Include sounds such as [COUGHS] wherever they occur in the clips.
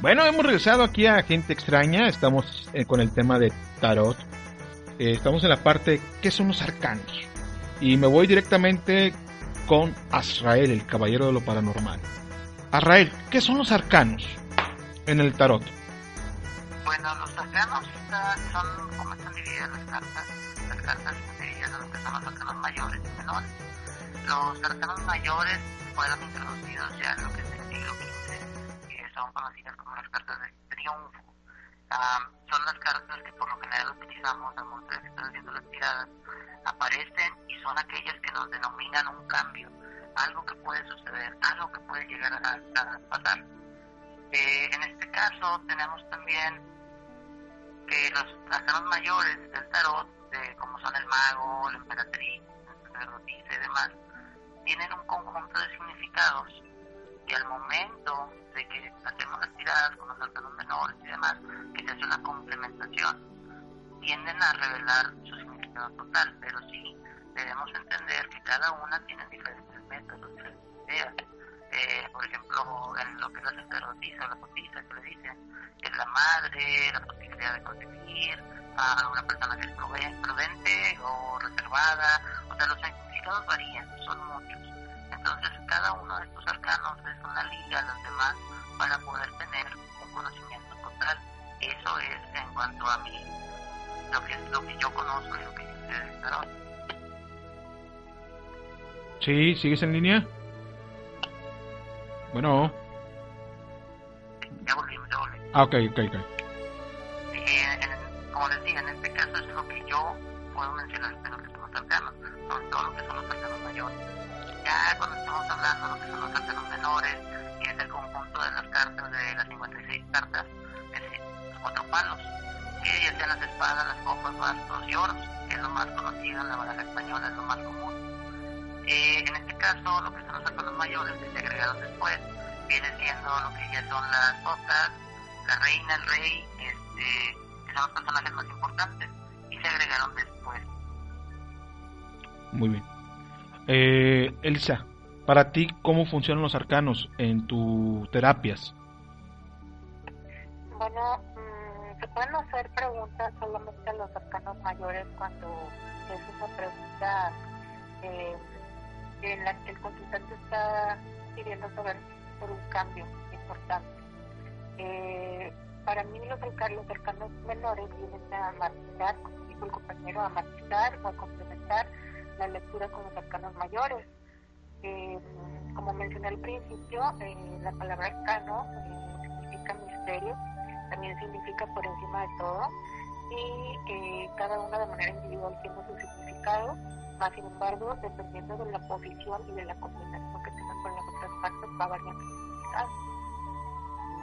Bueno, hemos regresado aquí a Gente Extraña. Estamos eh, con el tema de Tarot. Eh, estamos en la parte ¿Qué son los arcanos? Y me voy directamente con Azrael, el caballero de lo paranormal. Azrael, ¿qué son los arcanos en el Tarot? Bueno, los arcanos son como están divididas las cartas. Las cartas se dividen en lo que son los arcanos mayores y menores. Los arcanos mayores fueron introducidos ya en lo que es el siglo XV, que son conocidas como las cartas de triunfo. Son las cartas que por lo general utilizamos al momento de que están haciendo las tiradas, aparecen y son aquellas que nos denominan un cambio, algo que puede suceder, algo que puede llegar a, pasar. Eh, en este caso tenemos también que los arcanos mayores del tarot, como son el mago, la emperatriz, el sacerdotisa y demás, tienen un conjunto de significados y al momento de que hacemos las tiradas con los arcanos menores y demás, que se hace una complementación, tienden a revelar su significado total, pero sí debemos entender que cada una tiene diferentes métodos, diferentes ideas. Eh, por ejemplo, en lo que es la sacerdotisa o la potisa, que le dicen es la madre, la posibilidad de conseguir, a una persona que es prudente o reservada, o sea, los significados varían, son muchos. Entonces, cada uno de estos arcanos es una liga a los demás para poder tener un conocimiento total. Eso es en cuanto a mí, lo que, lo que yo conozco y lo que yo sé del tarot. Sí, ¿sigues en línea? Bueno. Ya volvimos, ya volvimos. Ah, ok, ok, ok. De lo que son los arcanos menores, que es el conjunto de las cartas de las 56 cartas, es los cuatro palos, que ya sean las espadas, las copas, bastos y oros, que es lo más conocido en la baraja española, es lo más común. Eh, en este caso, lo que son los arcanos mayores, que se agregaron después, viene siendo lo que ya son las botas, la reina, el rey, este, que son los personajes más importantes, y se agregaron después. Muy bien. Eh, Elsa, para ti, ¿cómo funcionan los arcanos en tus terapias? Bueno, mmm, se pueden hacer preguntas solamente a los arcanos mayores cuando es una pregunta eh, en la que el consultante está pidiendo saber por un cambio importante. Eh, para mí los, los arcanos menores vienen a matizar, como dijo el compañero, a matizar o a complementar la lectura con los arcanos mayores. Eh, como mencioné al principio, eh, la palabra arcano eh, significa misterio, también significa por encima de todo, y cada una de manera individual tiene su significado, más sin embargo, dependiendo de la posición y de la combinación que tenga con las otras partes, va variando su significado.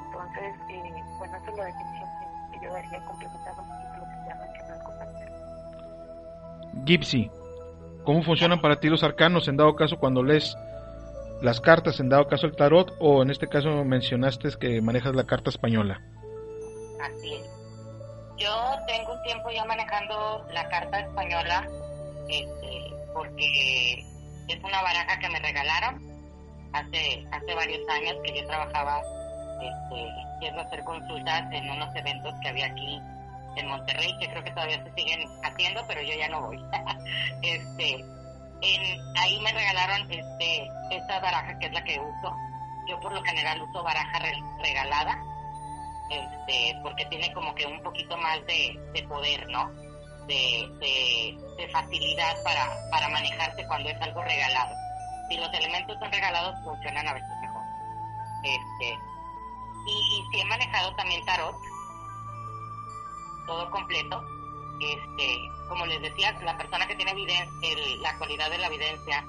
Entonces, eh, bueno, esa es la definición que, yo daría complementando un lo que ya mencionó el compañero. Gypsy, ¿cómo funcionan para ti los arcanos en dado caso cuando lees las cartas, en dado caso el tarot, o en este caso mencionaste que manejas la carta española? Así es. Yo tengo un tiempo ya manejando la carta española, este, porque es una baraja que me regalaron hace hace varios años que yo trabajaba este, hacer consultas en unos eventos que había aquí en Monterrey, que creo que todavía se siguen haciendo, pero yo ya no voy. [LAUGHS] este, en, ahí me regalaron este, esta baraja que es la que uso. Yo por lo general uso baraja regalada, este, porque tiene como que un poquito más de, de poder, ¿no? De, de, facilidad para, para manejarse cuando es algo regalado. Si los elementos son regalados, funcionan a veces mejor. Este, y si he manejado también tarot, todo completo. Este, como les decía, la persona que tiene el, la cualidad de la evidencia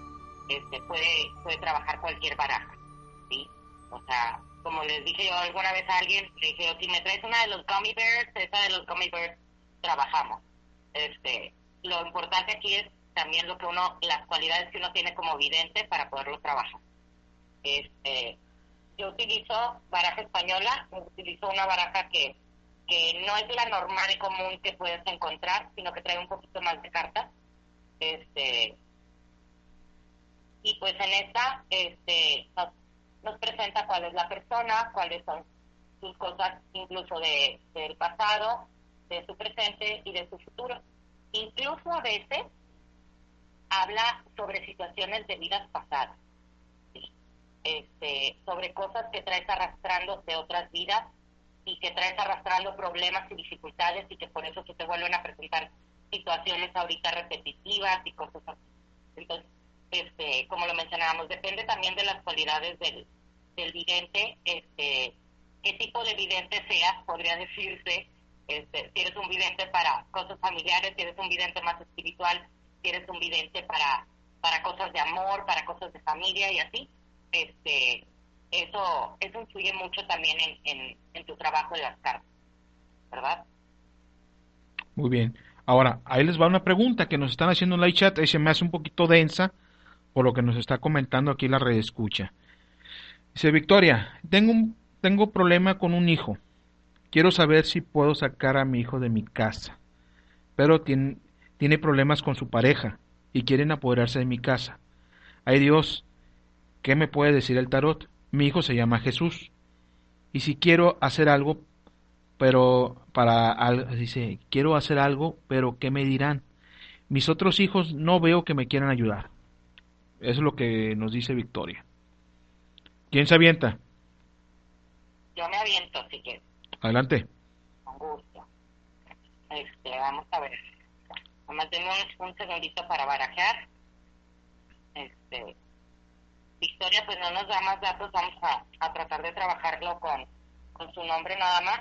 este, puede, puede trabajar cualquier baraja, ¿sí? O sea, como les dije yo alguna vez a alguien, le dije, si me traes una de los gummy bears, esa de los gummy bears trabajamos. Este, lo importante aquí es también lo que uno, las cualidades que uno tiene como vidente para poderlo trabajar. Este, yo utilizo baraja española, utilizo una baraja que, que no es la normal y común que puedes encontrar, sino que trae un poquito más de cartas. Este, y pues en esta este, nos, presenta cuál es la persona, cuáles son sus cosas incluso de, del pasado, de su presente y de su futuro. Incluso a veces habla sobre situaciones de vidas pasadas, este, sobre cosas que traes arrastrando de otras vidas y que traes arrastrando problemas y dificultades y que por eso se te vuelven a presentar situaciones ahorita repetitivas y cosas así. Entonces, este, como lo mencionábamos, depende también de las cualidades del, del vidente, este, qué tipo de vidente seas, podría [LAUGHS] decirse, este, si eres un vidente para cosas familiares, si eres un vidente más espiritual, si eres un vidente para, para cosas de amor, para cosas de familia y así, este, eso, eso influye mucho también en, en, tu trabajo en las cartas, ¿verdad? Muy bien. Ahora, ahí les va una pregunta que nos están haciendo en la chat, se me hace un poquito densa por lo que nos está comentando aquí la red escucha. Dice Victoria, tengo un tengo problema con un hijo. Quiero saber si puedo sacar a mi hijo de mi casa. Pero tiene, tiene problemas con su pareja y quieren apoderarse de mi casa. Ay Dios, ¿qué me puede decir el tarot? Mi hijo se llama Jesús. Y si quiero hacer algo, pero para dice, quiero hacer algo, pero ¿qué me dirán? Mis otros hijos no veo que me quieran ayudar. Eso es lo que nos dice Victoria. ¿Quién se avienta? Yo me aviento, si quieres. Adelante. Con gusto. Este, vamos a ver. Nomás tenemos un segundito para barajar. Este, Victoria, pues no nos da más datos, vamos a, a tratar de trabajarlo con, con su nombre nada más.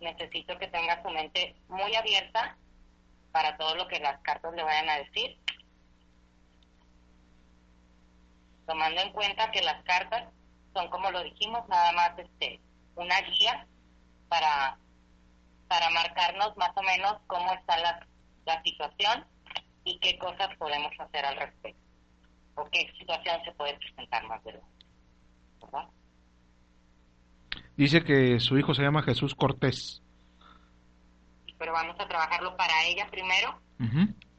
Necesito que tenga su mente muy abierta para todo lo que las cartas le vayan a decir. Tomando en cuenta que las cartas son como lo dijimos, nada más este una guía para, para marcarnos más o menos cómo está la, la situación y qué cosas podemos hacer al respecto o qué situación se puede presentar más de ¿verdad? Dice que su hijo se llama Jesús Cortés. Pero vamos a trabajarlo para ella primero,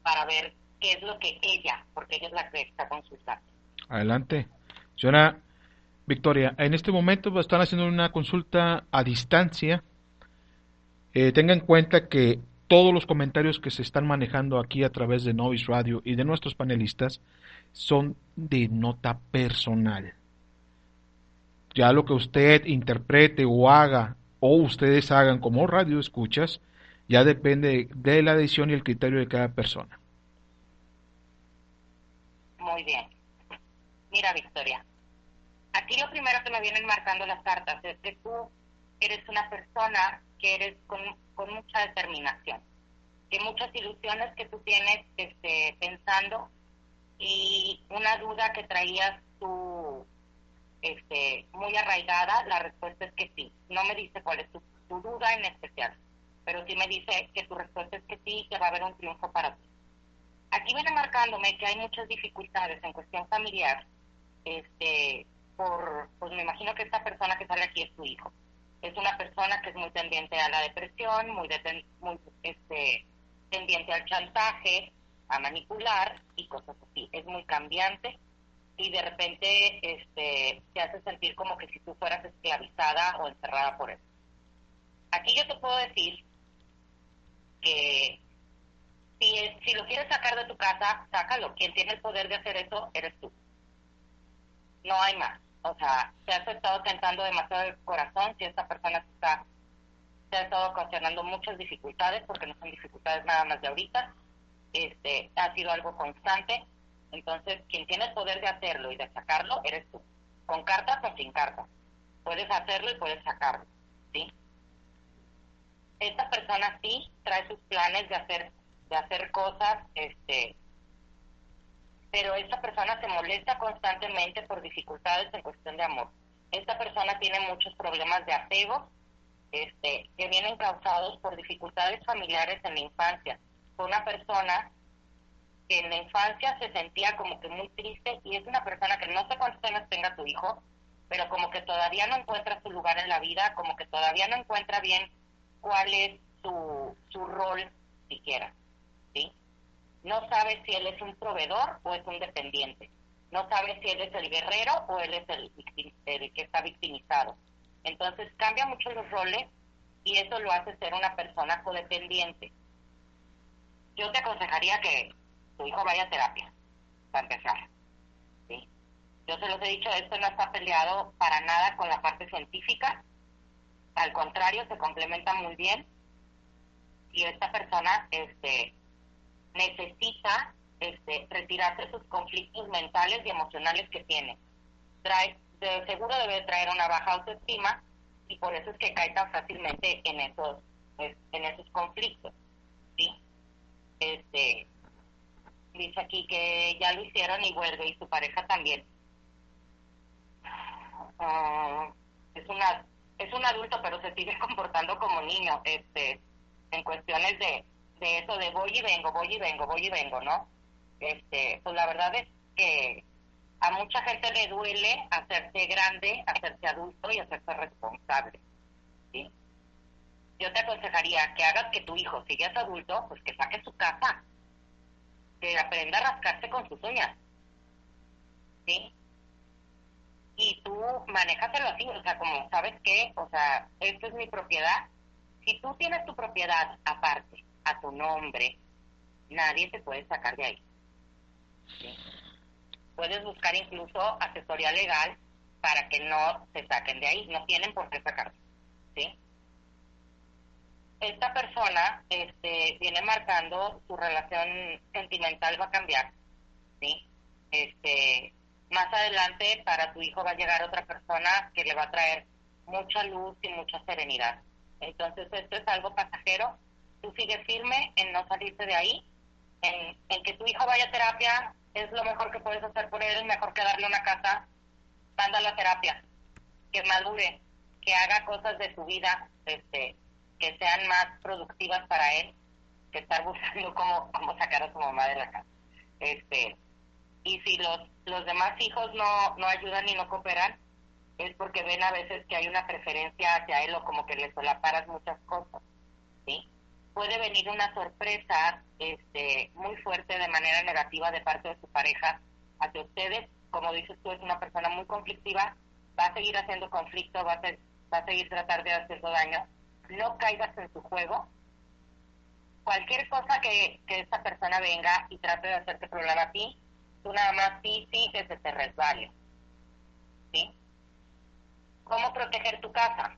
para ver qué es lo que ella, porque ella es la que está consultando. Adelante. Señora Victoria, en este momento están haciendo una consulta a distancia. Eh, tenga en cuenta que todos los comentarios que se están manejando aquí a través de Novis Radio y de nuestros panelistas son de nota personal. Ya lo que usted interprete o haga o ustedes hagan como radio escuchas, ya depende de la decisión y el criterio de cada persona. Muy bien. Mira, Victoria, aquí lo primero que me vienen marcando las cartas es que tú eres una persona que eres con, mucha determinación, que muchas ilusiones que tú tienes este, pensando y una duda que traías tú este, muy arraigada, la respuesta es que sí. No me dice cuál es tu, tu duda en especial, pero sí me dice que tu respuesta es que sí, que va a haber un triunfo para ti. Aquí viene marcándome que hay muchas dificultades en cuestión familiar, este, por, pues me imagino que esta persona que sale aquí es tu hijo. Es una persona que es muy tendiente a la depresión, muy, muy este, tendiente al chantaje, a manipular y cosas así. Es muy cambiante y de repente este, te hace sentir como que si tú fueras esclavizada o encerrada por él. Aquí yo te puedo decir que si, si lo quieres sacar de tu casa, sácalo. Quien tiene el poder de hacer eso eres tú. No hay más o sea, se ha estado tentando demasiado el corazón, si esta persona está, se ha estado ocasionando muchas dificultades, porque no son dificultades nada más de ahorita, este, ha sido algo constante, entonces quien tiene el poder de hacerlo y de sacarlo eres tú, con cartas o sin cartas, puedes hacerlo y puedes sacarlo, ¿sí? Esta persona sí trae sus planes de hacer, de hacer cosas, este, pero esta persona se molesta constantemente por dificultades en cuestión de amor. Esta persona tiene muchos problemas de apego este, que vienen causados por dificultades familiares en la infancia. Fue una persona que en la infancia se sentía como que muy triste y es una persona que no sé cuántos años tenga tu hijo, pero como que todavía no encuentra su lugar en la vida, como que todavía no encuentra bien cuál es su, su rol siquiera, ¿sí? No sabe si él es un proveedor o es un dependiente. No sabe si él es el guerrero o él es el, el que está victimizado. Entonces cambia mucho los roles y eso lo hace ser una persona codependiente. Yo te aconsejaría que tu hijo vaya a terapia, para empezar. ¿sí? Yo se los he dicho, esto no está peleado para nada con la parte científica, al contrario, se complementa muy bien y esta persona este, necesita este, retirarse sus conflictos mentales y emocionales que tiene. Trae, de seguro debe traer una baja autoestima y por eso es que cae tan fácilmente en esos, en esos conflictos. Este, dice aquí que ya lo hicieron y vuelve y su pareja también. Ah, es una es un adulto pero se sigue [LAUGHS] comportando como niño este en cuestiones de, de eso de voy y vengo voy y vengo voy y vengo no este pues la verdad es que a mucha gente le duele hacerse grande hacerse adulto y hacerse responsable sí yo te aconsejaría que hagas que tu hijo siga adulto pues que saque su casa que aprenda a rascarse con sus uñas. ¿Sí? Y tú manéjatelo así, o sea, como, ¿sabes qué? O sea, esto es mi propiedad. Si tú tienes tu propiedad aparte, a tu nombre, nadie te puede sacar de ahí. Puedes buscar incluso asesoría legal para que no se saquen de ahí, no tienen por qué sacarte. ¿Sí? Esta persona este, viene marcando su relación sentimental va a cambiar, ¿sí? Este, más adelante para tu hijo va a llegar otra persona que le va a traer mucha luz y mucha serenidad. Entonces esto es algo pasajero. Tú sigues firme en no salirte de ahí, en, en que tu hijo vaya a terapia, es lo mejor que puedes hacer por él, mejor que darle una casa, mándalo a terapia, que madure, que haga cosas de su vida, este, que sean más productivas para él que estar buscando cómo, cómo sacar a su mamá de la casa. Este, y si los, los demás hijos no, no ayudan y no cooperan, es porque ven a veces que hay una preferencia hacia él o como que le solaparas muchas cosas, ¿sí? Puede venir una sorpresa este, muy fuerte de manera negativa de parte de su pareja hacia ustedes. Como dices tú, es una persona muy conflictiva, va a seguir haciendo conflicto, va a, va a seguir tratar de hacerlo daño, no caigas en su juego. Cualquier cosa que, que esta persona venga y trate de hacerte problema a ti, tú nada más sí, sí, que se te resbale. ¿Sí? ¿Cómo proteger tu casa?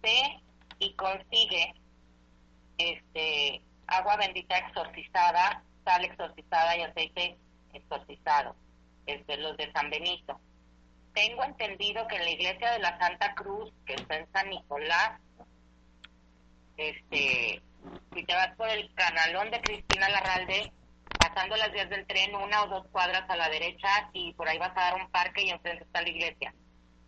Ve y consigue este agua bendita exorcizada, sal exorcizada y aceite exorcizado, este, los de San Benito. Tengo entendido que en la iglesia de la Santa Cruz, que está en San Nicolás, este, si te vas por el canalón de Cristina Larralde, pasando las vías del tren, una o dos cuadras a la derecha y por ahí vas a dar un parque y enfrente está la iglesia.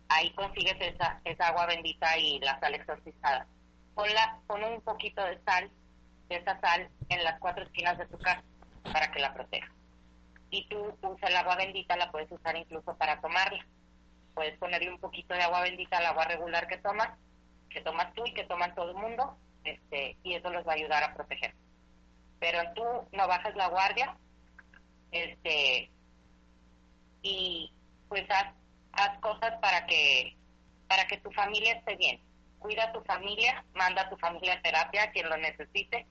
Ahí consigues esa, esa agua bendita y la sal exorcizada. Ponla, pon un poquito de sal, de esa sal, en las cuatro esquinas de tu casa para que la proteja. Y tú usas el agua bendita, la puedes usar incluso para tomarla. Puedes ponerle un poquito de agua bendita al agua regular que tomas, que tomas tú y que toman todo el mundo, este, y eso los va a ayudar a proteger. Pero tú no bajes la guardia, este, y pues haz, haz cosas para que, para que tu familia esté bien. Cuida a tu familia, manda a tu familia a terapia, quien lo necesite,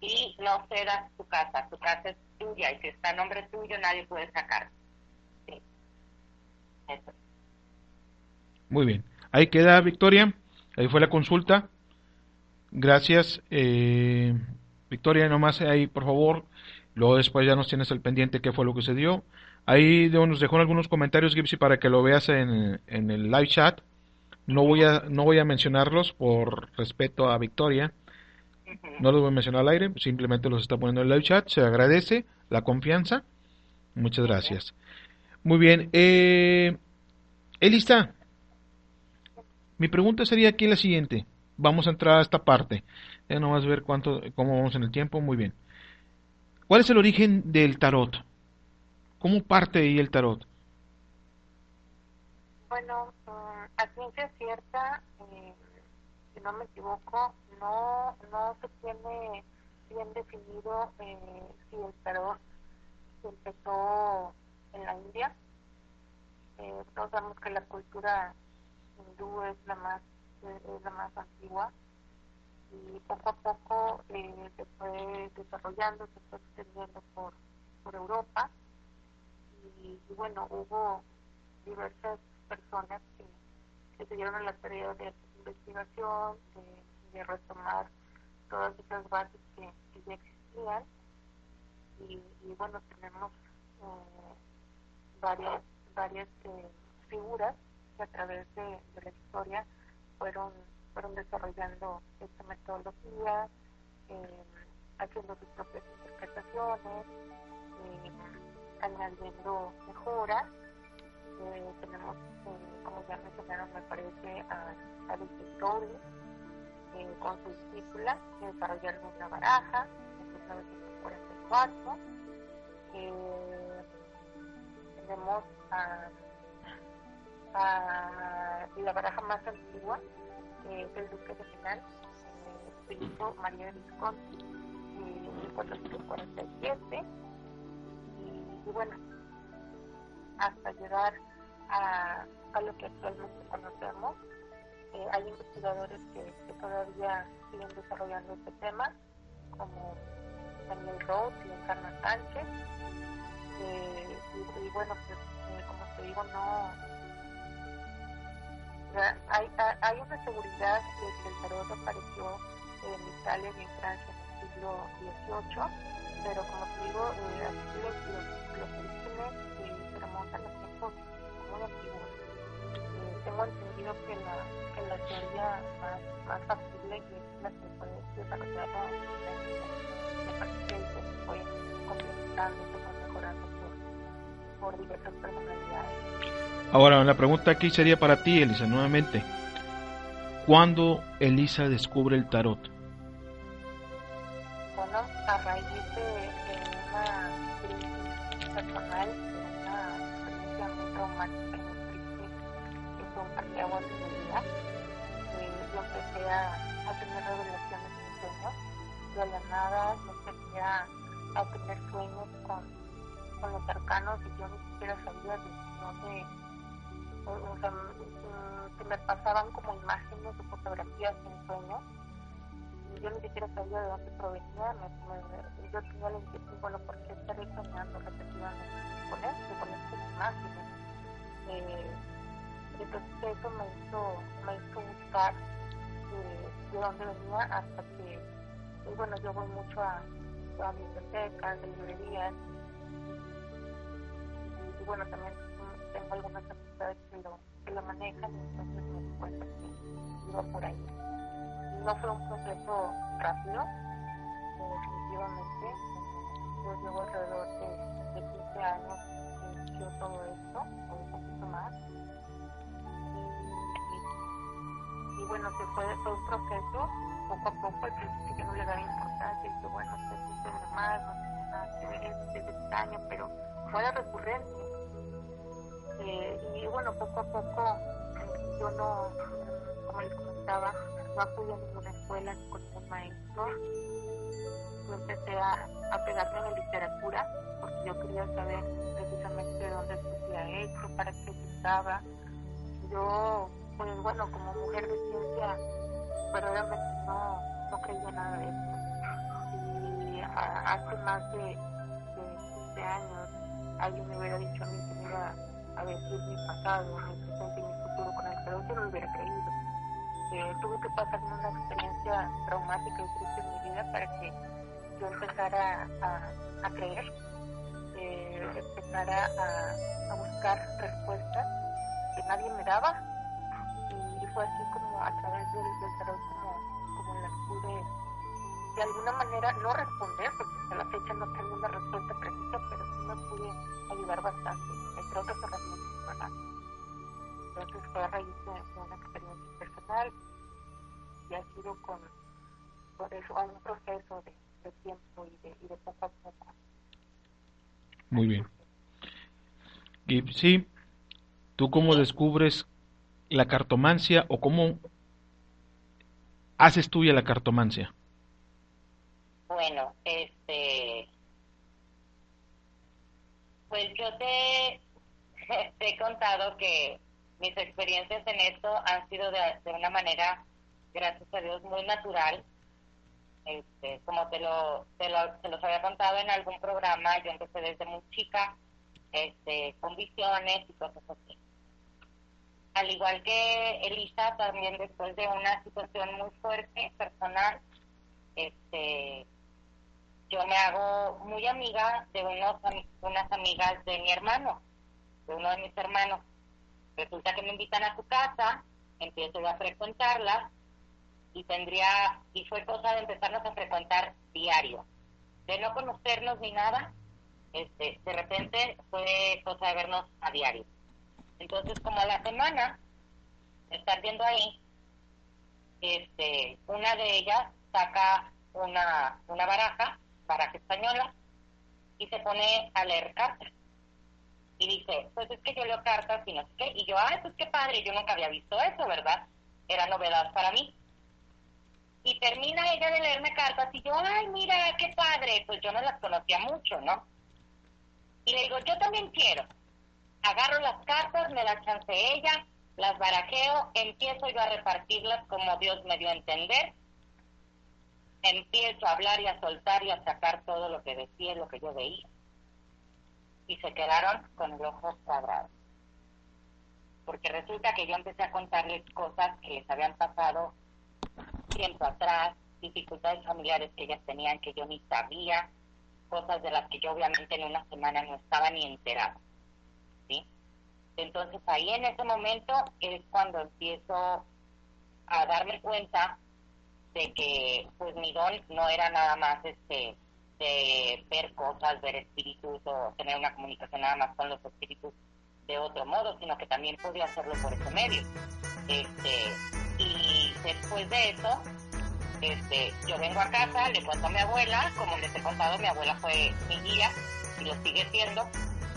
y no cedas tu casa. Tu casa es tuya y si está a nombre tuyo nadie puede sacar. Muy bien. Ahí queda, Victoria. Ahí fue la consulta. Gracias. Eh, Victoria, nomás ahí, por favor. Luego después ya nos tienes el pendiente qué fue lo que se dio. Ahí nos dejó algunos comentarios, Gipsy, para que lo veas en, en, el live chat. No voy, a, no voy a mencionarlos por respeto a Victoria. No los voy a mencionar al aire, simplemente los está poniendo en el live chat. Se agradece la confianza. Muchas gracias. Muy bien. Eh, Elisa, mi pregunta sería aquí la siguiente. Vamos a entrar a esta parte. Ya no vas a ver cuánto, cómo vamos en el tiempo. Muy bien. ¿Cuál es el origen del tarot? ¿Cómo parte ahí el tarot? Bueno, mm, a ciencia cierta, eh, si no me equivoco, no, no se tiene bien definido eh, si el tarot empezó en la India. Eh, todos sabemos que la cultura hindú es la más, es la más antigua. Y poco a poco eh, se fue desarrollando, se fue extendiendo por, por Europa. Y, bueno, hubo diversas personas que, que se dieron a la tarea de investigación, de, retomar todas esas bases que, ya existían. Y, bueno, tenemos eh, varias, varias eh, figuras que a través de, de la historia fueron fueron desarrollando esta metodología, eh, haciendo sus propias interpretaciones, eh, añadiendo mejoras. Eh, tenemos, como ya mencionaron, me parece, a Alice Crowley con su discípula, que desarrollaron una baraja en 1944. tenemos a, a la baraja más antigua, eh, el duque de Milán, Filippo María de Visconti, en 1447, y, bueno, hasta llegar a, a lo que actualmente conocemos. Eh, hay investigadores que, todavía siguen desarrollando este tema, como Daniel Rose y Encarna Sánchez. Eh, y, y, bueno, pues como te digo, no, hay, hay una seguridad de que el tarot apareció en Italia y en Francia en el siglo XVIII, pero como te digo, eh, los, los, orígenes eh, se remontan a tiempos muy antiguos. Eh, tengo entendido que la, que la teoría más, más factible es la que fue desarrollada en parece que se fue complementando, se fue mejorando por, por diversas personalidades. Ahora, la pregunta aquí sería para ti, Elisa, nuevamente. ¿Cuándo Elisa descubre el tarot? Bueno, a raíz de, una crisis personal, de una experiencia muy traumática que fue un parteaguas en mi vida, eh, yo empecé a, a, tener revelaciones en sueños, a la nada yo empecé a, a tener sueños con, con los arcanos y yo ni siquiera sabía de dónde o sea, que me pasaban como imágenes o fotografías en sueños. Y yo ni siquiera sabía de dónde provenía. Me, yo tenía la inquietud, bueno, ¿por qué estaré soñando repetidamente con esto, con estas imágenes? Eh, entonces eso me hizo, me hizo buscar eh, de dónde venía hasta que, y bueno, yo voy mucho a, a bibliotecas, a librerías, y, y bueno, también tengo algunas amistades que lo, que lo manejan, entonces me di cuenta que iba por ahí. No fue un proceso rápido, definitivamente. Yo llevo alrededor de, de 15 años que inició todo esto, o un poquito más. Y, bueno, se fue, fue un proceso poco a poco, al principio yo no le daba importancia, y dije, bueno, esto es normal, no tiene nada que ver, es extraño, pero fue la recurrencia eh, y bueno, poco a poco yo no, como les comentaba, no acudí a ninguna escuela ni con ningún maestro. Yo empecé a, a pegarme a la literatura porque yo quería saber precisamente de dónde se había hecho, para qué usaba. Yo, pues bueno, como mujer de ciencia, verdaderamente no, no creía nada de esto. Y hace más de, de 15 años alguien me hubiera dicho a mí que me iba a decir mi pasado, mi presente y mi futuro con el tarot, yo no lo hubiera creído. Eh, tuve que pasar una experiencia traumática y triste en mi vida para que yo empezara a, a creer, eh, empezara a, a, buscar respuestas que nadie me daba. Y fue así como a través del, del tarot como, como las pude de alguna manera no responder, porque hasta la fecha no tengo una respuesta precisa, pero sí me pude ayudar bastante, entre otras herramientas, ¿verdad? Entonces fue a raíz de, una experiencia personal y ha sido con, por eso, un proceso de, de tiempo y de, y de poco a poco. Muy bien. Y sí, ¿tú cómo descubres la cartomancia o cómo haces tuya la cartomancia? Bueno, este, pues yo [LAUGHS] te, he contado que mis experiencias en esto han sido de, de una manera, gracias a Dios, muy natural. Este, como te lo, te lo, te los había contado en algún programa, yo empecé desde muy chica, este, con visiones y cosas así. Al igual que Elisa, también después de una situación muy fuerte, personal, este, yo me hago muy amiga de unos, unas amigas de mi hermano, de uno de mis hermanos. Resulta que me invitan a su casa, empiezo a frecuentarlas y tendría, y fue cosa de empezarnos a frecuentar diario. De no conocernos ni nada, este, de repente fue cosa de vernos a diario. Entonces, como a la semana, estar viendo ahí, este, una de ellas saca una, una baraja baraja española y se pone a leer cartas. Y dice, pues es que yo leo cartas y no sé qué. Y yo, ay, pues qué padre, yo nunca había visto eso, ¿verdad? Era novedad para mí. Y termina ella de leerme cartas y yo, ay, mira, qué padre. Pues yo no las conocía mucho, ¿no? Y le digo, yo también quiero. Agarro las cartas, me las chance ella, las barajeo, empiezo yo a repartirlas como Dios me dio a entender empiezo a hablar y a soltar y a sacar todo lo que decía y lo que yo veía. Y se quedaron con el ojo cuadrado. Porque resulta que yo empecé a contarles cosas que les habían pasado tiempo atrás, dificultades familiares que ellas tenían que yo ni sabía, cosas de las que yo obviamente en una semana no estaba ni enterado. ¿sí? Entonces ahí en ese momento es cuando empiezo a darme cuenta de que pues mi don no era nada más este de ver cosas, ver espíritus o tener una comunicación nada más con los espíritus de otro modo, sino que también podía hacerlo por ese medio. Este, y después de eso, este, yo vengo a casa, le cuento a mi abuela, como les he contado, mi abuela fue mi guía y lo sigue siendo,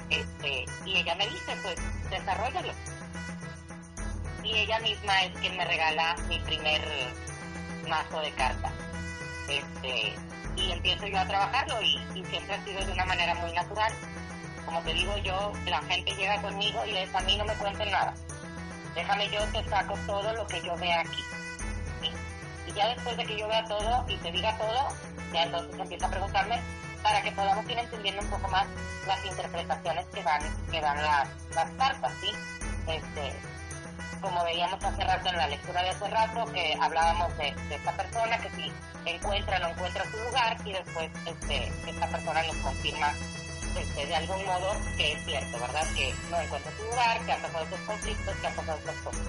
este, y ella me dice, pues, desarrollalo. Y ella misma es quien me regala mi primer mazo de cartas. Este, y empiezo yo a trabajarlo y, siempre ha sido de una manera muy natural. Como te digo yo, la gente llega conmigo y les a mí no me cuenten nada. Déjame yo te saco todo lo que yo vea aquí. Y ya después de que yo vea todo y te diga todo, ya entonces empieza a preguntarme para que podamos ir entendiendo un poco más las interpretaciones que dan, que dan las, las cartas, ¿sí? Este, como veíamos hace rato en la lectura de hace rato, que hablábamos de, esta persona que si encuentra no encuentra su lugar y después este, esta persona nos confirma este, de algún modo que es cierto, ¿verdad? Que no encuentra su lugar, que ha pasado estos conflictos, que ha pasado estas cosas.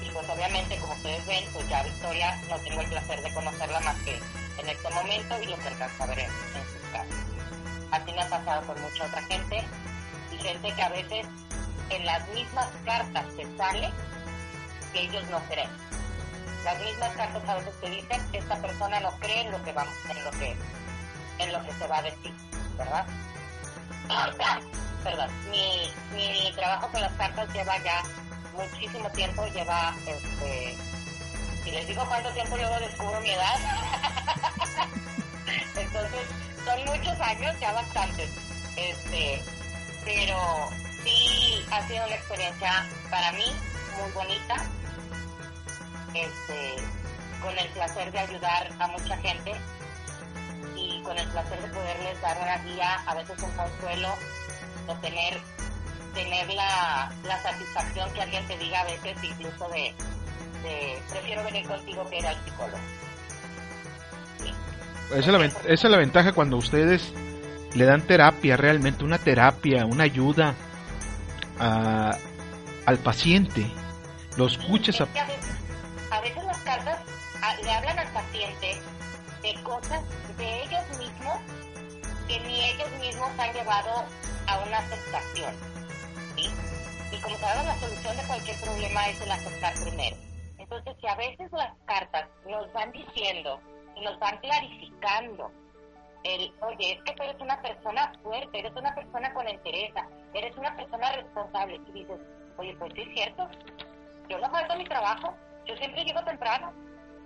Y pues obviamente, como ustedes ven, pues ya Victoria no tengo el placer de conocerla más que en este momento y lo que alcanza a ver en, en sus casos. Así me ha pasado con mucha otra gente y gente que a veces en las mismas cartas que sale que ellos no creen. Las mismas cartas a veces te dicen esta persona no cree en lo que vamos, en lo que, en lo que se va a decir, ¿verdad? [COUGHS] Perdón, mi, mi trabajo con las cartas lleva ya muchísimo tiempo, lleva, este, si les digo cuánto tiempo luego descubro mi edad, [LAUGHS] entonces son muchos años, ya bastantes, este, pero sí ha sido una experiencia para mí muy bonita, este, con el placer de ayudar a mucha gente y con el placer de poderles dar una guía, a veces un consuelo, o tener, tener la, la satisfacción que alguien te diga a veces incluso de, prefiero venir contigo que ir al psicólogo. Esa, es la, es la ventaja cuando ustedes le dan terapia, realmente una terapia, una ayuda a, al paciente. Lo escuches a... a veces las cartas ah, le hablan al paciente de cosas de ellos mismos que ni ellos mismos han llevado a una aceptación. ¿sí? Y como sabemos, la solución de cualquier problema es el aceptar primero. Entonces, si a veces las cartas nos van diciendo y nos van clarificando el, oye, es que tú eres una persona fuerte, eres una persona con entereza, eres una persona responsable. Y dices, oye, pues sí es cierto, yo no falto mi trabajo, yo siempre llego temprano,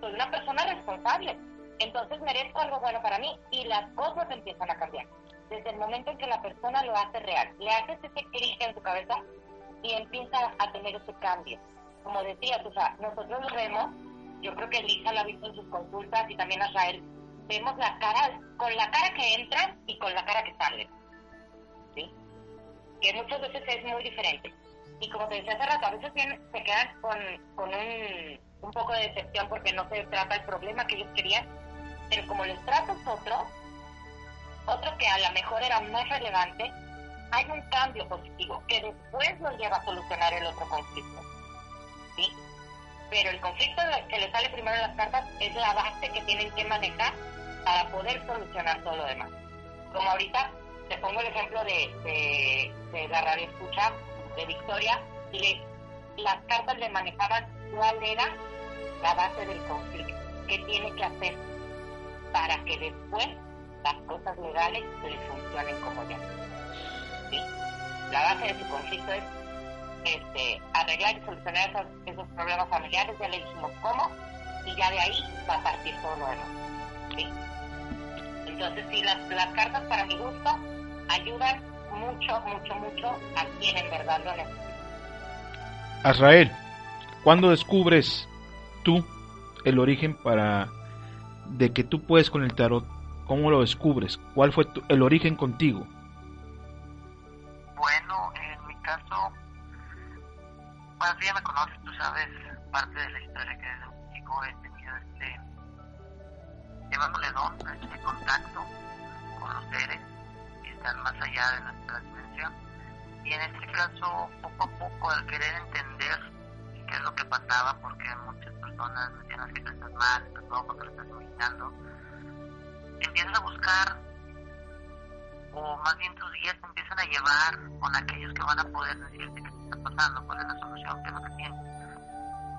soy una persona responsable, entonces merezco algo bueno para mí y las cosas empiezan a cambiar. Desde el momento en que la persona lo hace real, le haces ese clic en su cabeza y empieza a tener ese cambio. Como decías, o sea, nosotros lo vemos, yo creo que Lisa lo ha visto en sus consultas y también Israel, vemos la cara, con la cara que entra y con la cara que sale. ¿Sí? Que muchas veces es muy diferente. Y como te decía hace rato, a veces se quedan con, con un, un poco de decepción porque no se trata el problema que ellos querían, pero como les tratas otro, otro que a lo mejor era más relevante, hay un cambio positivo que después nos lleva a solucionar el otro conflicto. ¿sí? Pero el conflicto que le sale primero en las cartas es la base que tienen que manejar para poder solucionar todo lo demás. Como ahorita te pongo el ejemplo de, de, la radio escucha de Victoria, y las cartas le manejaban cuál era la base del conflicto, qué tiene que hacer para que después las cosas legales le funcionen como ya. La base de su conflicto es este, arreglar y solucionar esos, esos problemas familiares, ya le dijimos cómo, y ya de ahí va a partir todo lo demás. ¿sí? Entonces, sí, las, las cartas para mi gusto ayudan mucho, mucho, mucho a quien en verdad lo necesita. Azrael, ¿cuándo descubres tú el origen para de que tú puedes con el tarot? ¿Cómo lo descubres? ¿Cuál fue tu, el origen contigo? Bueno, en mi caso, tú ya me conoces, tú sabes parte de la historia que desde un chico he tenido este, llevándole don, este contacto con los seres más allá de nuestra dimensión. Y en este caso, poco a poco, al querer entender qué es lo que pasaba, porque muchas personas decían que estás mal, estás loco, te estás imaginando, empiezas a buscar, o más bien tus días te empiezan a llevar con aquellos que van a poder decirte qué te está pasando, cuál es la solución, qué es lo que.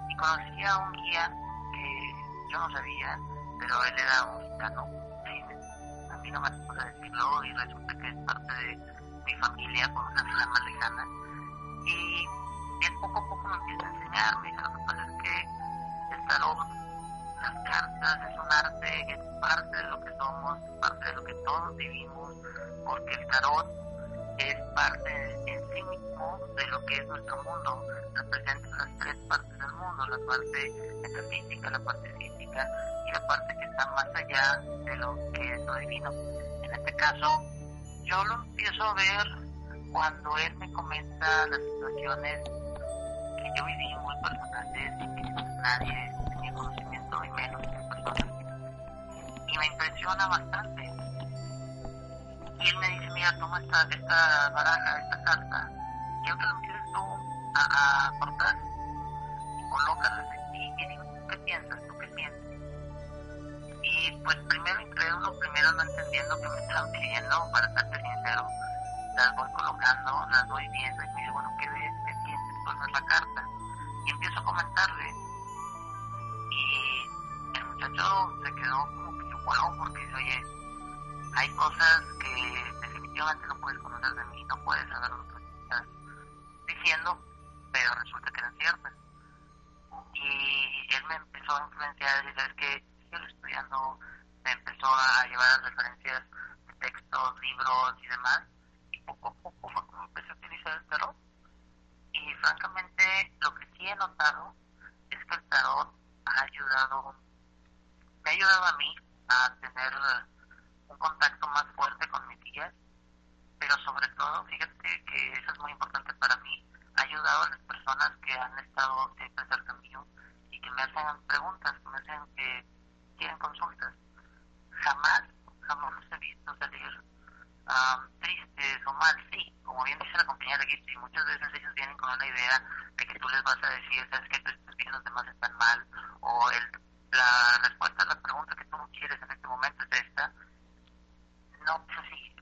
Y conocí a un guía que yo no sabía, pero él era un gitano, decirlo, y resulta que es parte de mi familia por una vida más lejana. Y él poco a poco me empieza a enseñar, me dice, lo que pasa es que el tarot, las cartas, es un arte, es parte de lo que somos, es parte de lo que todos vivimos, porque el tarot es parte en sí mismo de lo que es nuestro mundo, representa las tres partes del mundo, la parte metafísica, la parte física y la parte que está más allá de lo que es lo divino. En este caso, yo lo empiezo a ver cuando él me comenta las situaciones que yo viví muy personales y que nadie tenía conocimiento y menos que personas. Y me impresiona bastante. Y él me dice, mira, toma esta, esta baraja, esta carta, quiero que lo empieces tú a, a cortar colócalas en ti y dime, ¿qué piensas? ¿Tú qué piensas? Y pues primero incrédulo, primero no entendiendo que me estaban pidiendo, para serte sincero, las voy colocando, las voy viendo y me dice, bueno, ¿qué ves? ¿Qué sientes? ¿Cuál es la carta? Y empiezo a comentarle. Y el muchacho se quedó como que wow, porque dice, oye, hay cosas que definitivamente no puedes conocer de mí, no puedes saber lo que estás diciendo, pero resulta que eran ciertas. Y él me empezó a influenciar y decir, que yo estudiando, me empezó a llevar referencias de textos, libros y demás, y poco a poco fue como empecé a utilizar el tarot. Y francamente, lo que sí he notado es que el tarot ha ayudado, me ha ayudado a mí a tener un contacto más fuerte con mis guías, pero sobre todo, fíjate que eso es muy importante para mí, ha ayudado a las personas que han estado siempre cerca mío y que me hacen preguntas, que me hacen que quieren consultas. Jamás, jamás los he visto salir um, tristes o mal, sí, como bien dice la compañera y muchas veces ellos vienen con una idea de que tú les vas a decir, sabes que estás bien, los demás están mal, o el la respuesta a la pregunta que tú quieres en este momento es esta. No, pues así.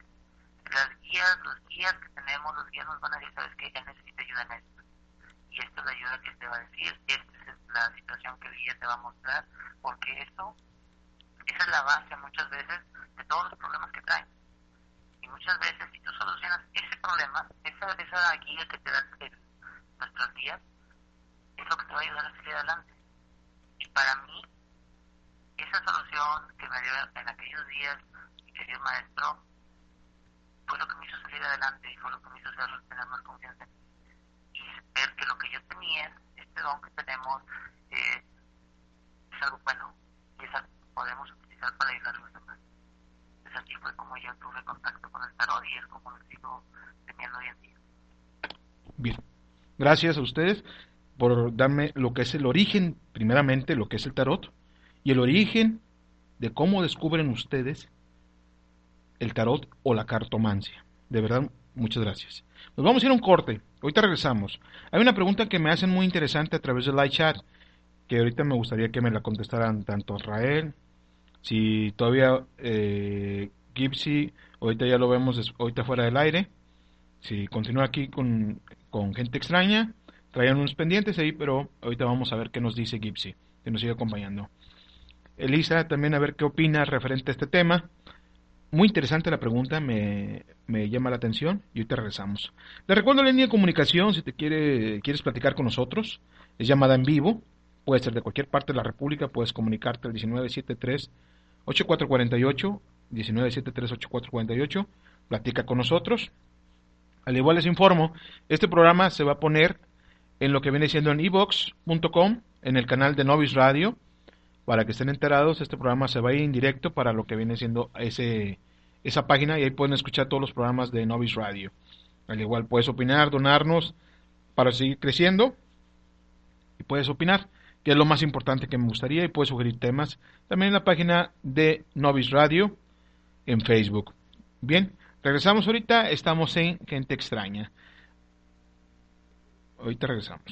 Las guías, los guías que tenemos, los guías nos van a decir, ¿sabes qué? Él necesita ayuda en esto. Y esta es la ayuda que te va a decir, esta es la situación que el guía te va a mostrar, porque eso, esa es la base muchas veces de todos los problemas que traen. Y muchas veces, si tú solucionas ese problema, esa, esa guía que te dan nuestros guías, es lo que te va a ayudar a seguir adelante. Y para mí, esa solución que me dio en aquellos días querido maestro fue lo que me hizo salir adelante y fue lo que me hizo tener más confianza y ver que lo que yo tenía, este don que tenemos, eh, es algo bueno y es algo que podemos utilizar para ayudar a los demás. Es así fue como yo tuve contacto con el tarot y es como lo sigo teniendo hoy en día. Bien, gracias a ustedes por darme lo que es el origen, primeramente lo que es el tarot, y el origen de cómo descubren ustedes el tarot o la cartomancia. De verdad, muchas gracias. Nos vamos a ir a un corte. Ahorita regresamos. Hay una pregunta que me hacen muy interesante a través del live chat, que ahorita me gustaría que me la contestaran tanto Israel, si todavía eh, Gipsy, ahorita ya lo vemos ahorita fuera del aire, si continúa aquí con, con gente extraña, traían unos pendientes ahí, pero ahorita vamos a ver qué nos dice Gipsy, que nos sigue acompañando. Elisa, también a ver qué opina referente a este tema. Muy interesante la pregunta, me, me llama la atención y ahorita regresamos. Le recuerdo la línea de comunicación, si te quiere, quieres platicar con nosotros, es llamada en vivo, puede ser de cualquier parte de la República, puedes comunicarte al 1973-8448, 1973-8448, platica con nosotros. Al igual les informo, este programa se va a poner en lo que viene siendo en evox.com, en el canal de Novis Radio, para que estén enterados, este programa se va a ir en directo para lo que viene siendo ese, esa página y ahí pueden escuchar todos los programas de Novis Radio. Al igual puedes opinar, donarnos para seguir creciendo y puedes opinar, que es lo más importante que me gustaría y puedes sugerir temas también en la página de Novis Radio en Facebook. Bien, regresamos ahorita, estamos en Gente Extraña. Ahorita regresamos.